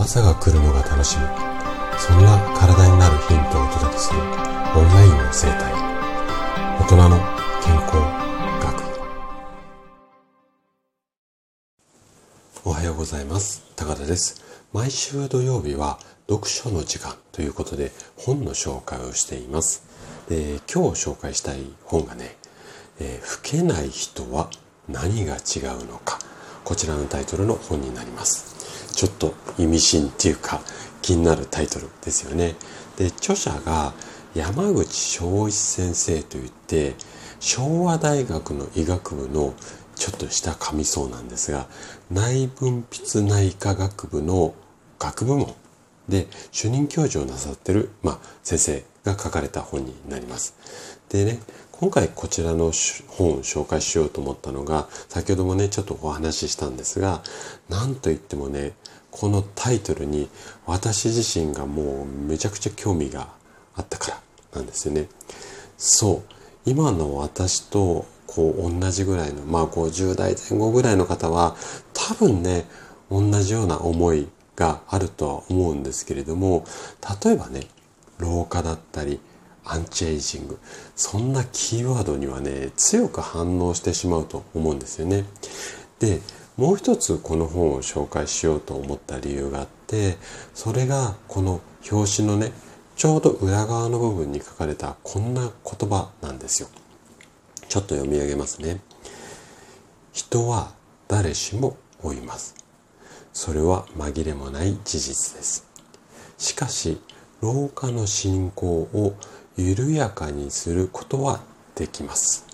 朝が来るのが楽しみ。そんな体になるヒントをお届けするオンラインの生態。大人の健康学。おはようございます。高田です。毎週土曜日は読書の時間ということで本の紹介をしています。で今日紹介したい本がね、えー、老けない人は何が違うのか。こちらのタイトルの本になります。ちょっと意味深っていうか気になるタイトルですよね。で、著者が山口昭一先生といって昭和大学の医学部のちょっとした神そうなんですが内分泌内科学部の学部門で主任教授をなさってる、まあ、先生が書かれた本になります。でね今回こちらの本を紹介しようと思ったのが先ほどもねちょっとお話ししたんですが何といってもねこのタイトルに私自身がもうめちゃくちゃ興味があったからなんですよね。そう今の私とこう同じぐらいのまあ50代前後ぐらいの方は多分ね同じような思いがあるとは思うんですけれども例えばね老化だったりアンチエイジングそんなキーワードにはね強く反応してしまうと思うんですよね。でもう一つこの本を紹介しようと思った理由があってそれがこの表紙のねちょうど裏側の部分に書かれたこんな言葉なんですよ。ちょっと読み上げますね。人は誰しも老います。それは紛れもない事実です。しかし、老化の進行を緩やかにすることはできます。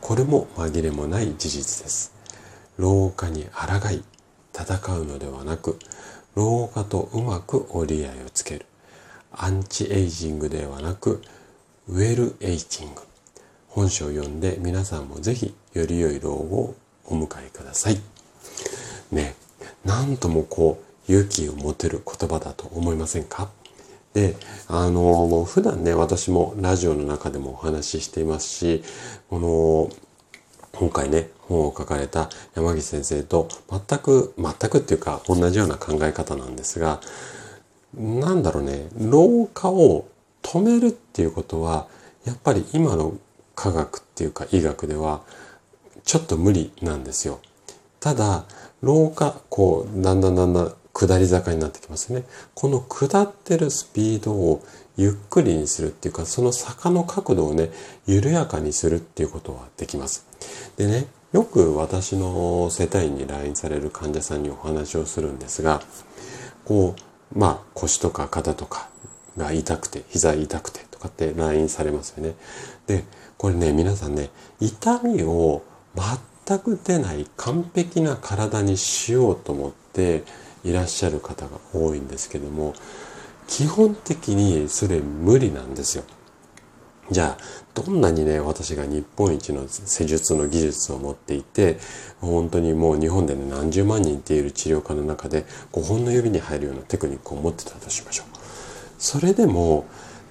これも紛れもない事実です。老化に抗い戦うのではなく老化とうまく折り合いをつける。アンチエイジングではなくウェルエイジング。本書を読んで皆さんもぜひより良い老後をお迎えください。ねなんともこう勇気を持てる言葉だと思いませんか？で、あの、普段ね、私もラジオの中でもお話ししていますし、この、今回ね、本を書かれた山岸先生と全く、全くっていうか同じような考え方なんですが、なんだろうね、老化を止めるっていうことは、やっぱり今の科学っていうか医学ではちょっと無理なんですよ。ただ、老化、こう、だんだんだんだん下り坂になってきますね。この下ってるスピードをゆっくりにするっていうか、その坂の角度をね、緩やかにするっていうことはできます。でね、よく私の世帯に来院される患者さんにお話をするんですが、こう、まあ腰とか肩とかが痛くて、膝痛くてとかって来院されますよね。で、これね、皆さんね、痛みを全く出ない完璧な体にしようと思っていらっしゃる方が多いんですけども、基本的にそれ無理なんですよ。じゃあ、どんなにね、私が日本一の施術の技術を持っていて、本当にもう日本でね、何十万人っている治療家の中で5本の指に入るようなテクニックを持ってたとしましょう。それでも、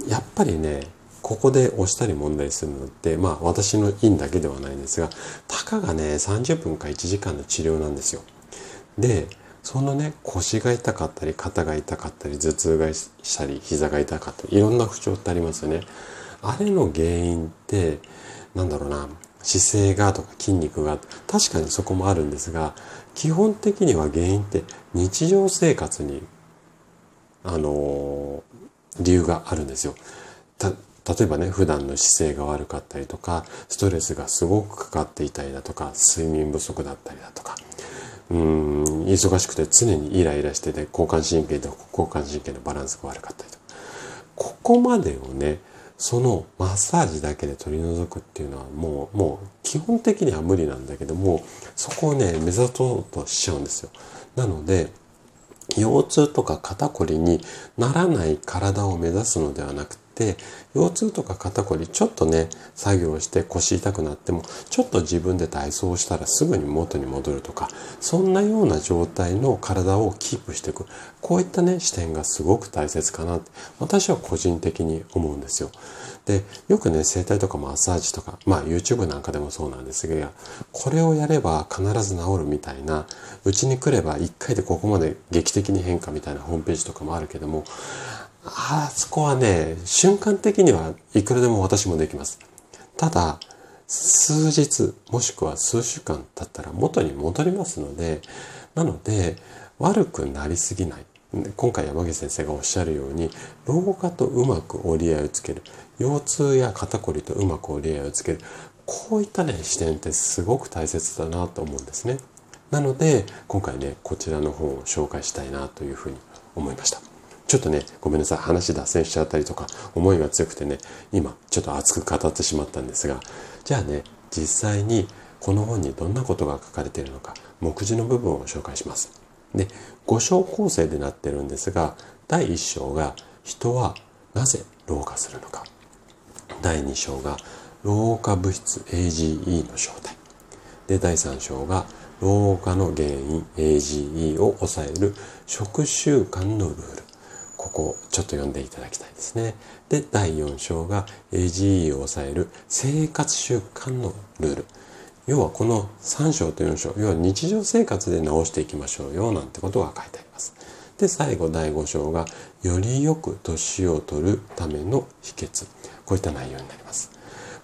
やっぱりね、ここで押したり問題するのって、まあ私の院だけではないんですが、たかがね、30分か1時間の治療なんですよ。で、そのね、腰が痛かったり、肩が痛かったり、頭痛がしたり、膝が痛かったり、いろんな不調ってありますよね。あれの原因って、なんだろうな、姿勢がとか筋肉が、確かにそこもあるんですが、基本的には原因って日常生活に、あのー、理由があるんですよ。例えばね、普段の姿勢が悪かったりとか、ストレスがすごくかかっていたりだとか、睡眠不足だったりだとか、うん、忙しくて常にイライラしてて、交感神経と交感神経のバランスが悪かったりと。ここまでをね、そのマッサージだけで取り除くっていうのはもう、もう基本的には無理なんだけども、そこをね、目指そうとしちゃうんですよ。なので、腰痛とか肩こりにならない体を目指すのではなく、て腰痛とか肩こりちょっとね作業して腰痛くなってもちょっと自分で体操したらすぐに元に戻るとかそんなような状態の体をキープしていくこういったね視点がすごく大切かなって私は個人的に思うんですよ。でよくね整体とかマッサージとかまあ YouTube なんかでもそうなんですがこれをやれば必ず治るみたいなうちに来れば1回でここまで劇的に変化みたいなホームページとかもあるけどもあそこはね瞬間的にはいくらでも私もできます。ただ数日もしくは数週間経ったら元に戻りますのでなので悪くなりすぎない。今回山口先生がおっしゃるように老化とうまく折り合いをつける。腰痛や肩こりとうまく折り合いをつける。こういったね視点ってすごく大切だなと思うんですね。なので今回ねこちらの本を紹介したいなというふうに思いました。ちょっとねごめんなさい話脱線しちゃったりとか思いが強くてね今ちょっと熱く語ってしまったんですがじゃあね実際にこの本にどんなことが書かれているのか目次の部分を紹介します。で5章構成でなってるんですが第1章が人はなぜ老化するのか。第2章が老化物質 AGE の正体。で第3章が老化の原因 AGE を抑える食習慣のルール。ここちょっと読んでいただきたいですね。で第4章が AGE を抑える生活習慣のルール。要はこの3章と4章要は日常生活で直していきましょうよなんてことが書いてあります。で最後第5章がよりよく年を取るための秘訣。こういった内容になります。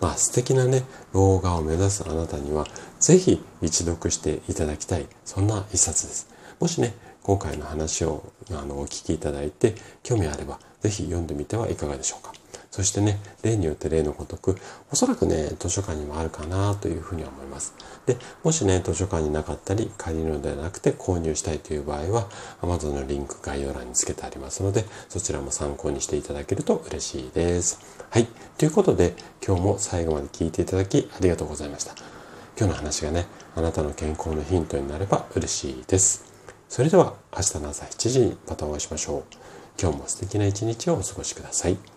まあ素敵なね老化を目指すあなたには是非一読していただきたいそんな一冊です。もしね今回の話をあのお聞きいただいて興味あれば是非読んでみてはいかがでしょうかそしてね、例によって例のごとく、おそらくね、図書館にもあるかなというふうに思います。で、もしね、図書館になかったり、借りるのではなくて購入したいという場合は、Amazon のリンク概要欄につけてありますので、そちらも参考にしていただけると嬉しいです。はい。ということで、今日も最後まで聞いていただきありがとうございました。今日の話がね、あなたの健康のヒントになれば嬉しいです。それでは、明日の朝7時にまたお会いしましょう。今日も素敵な一日をお過ごしください。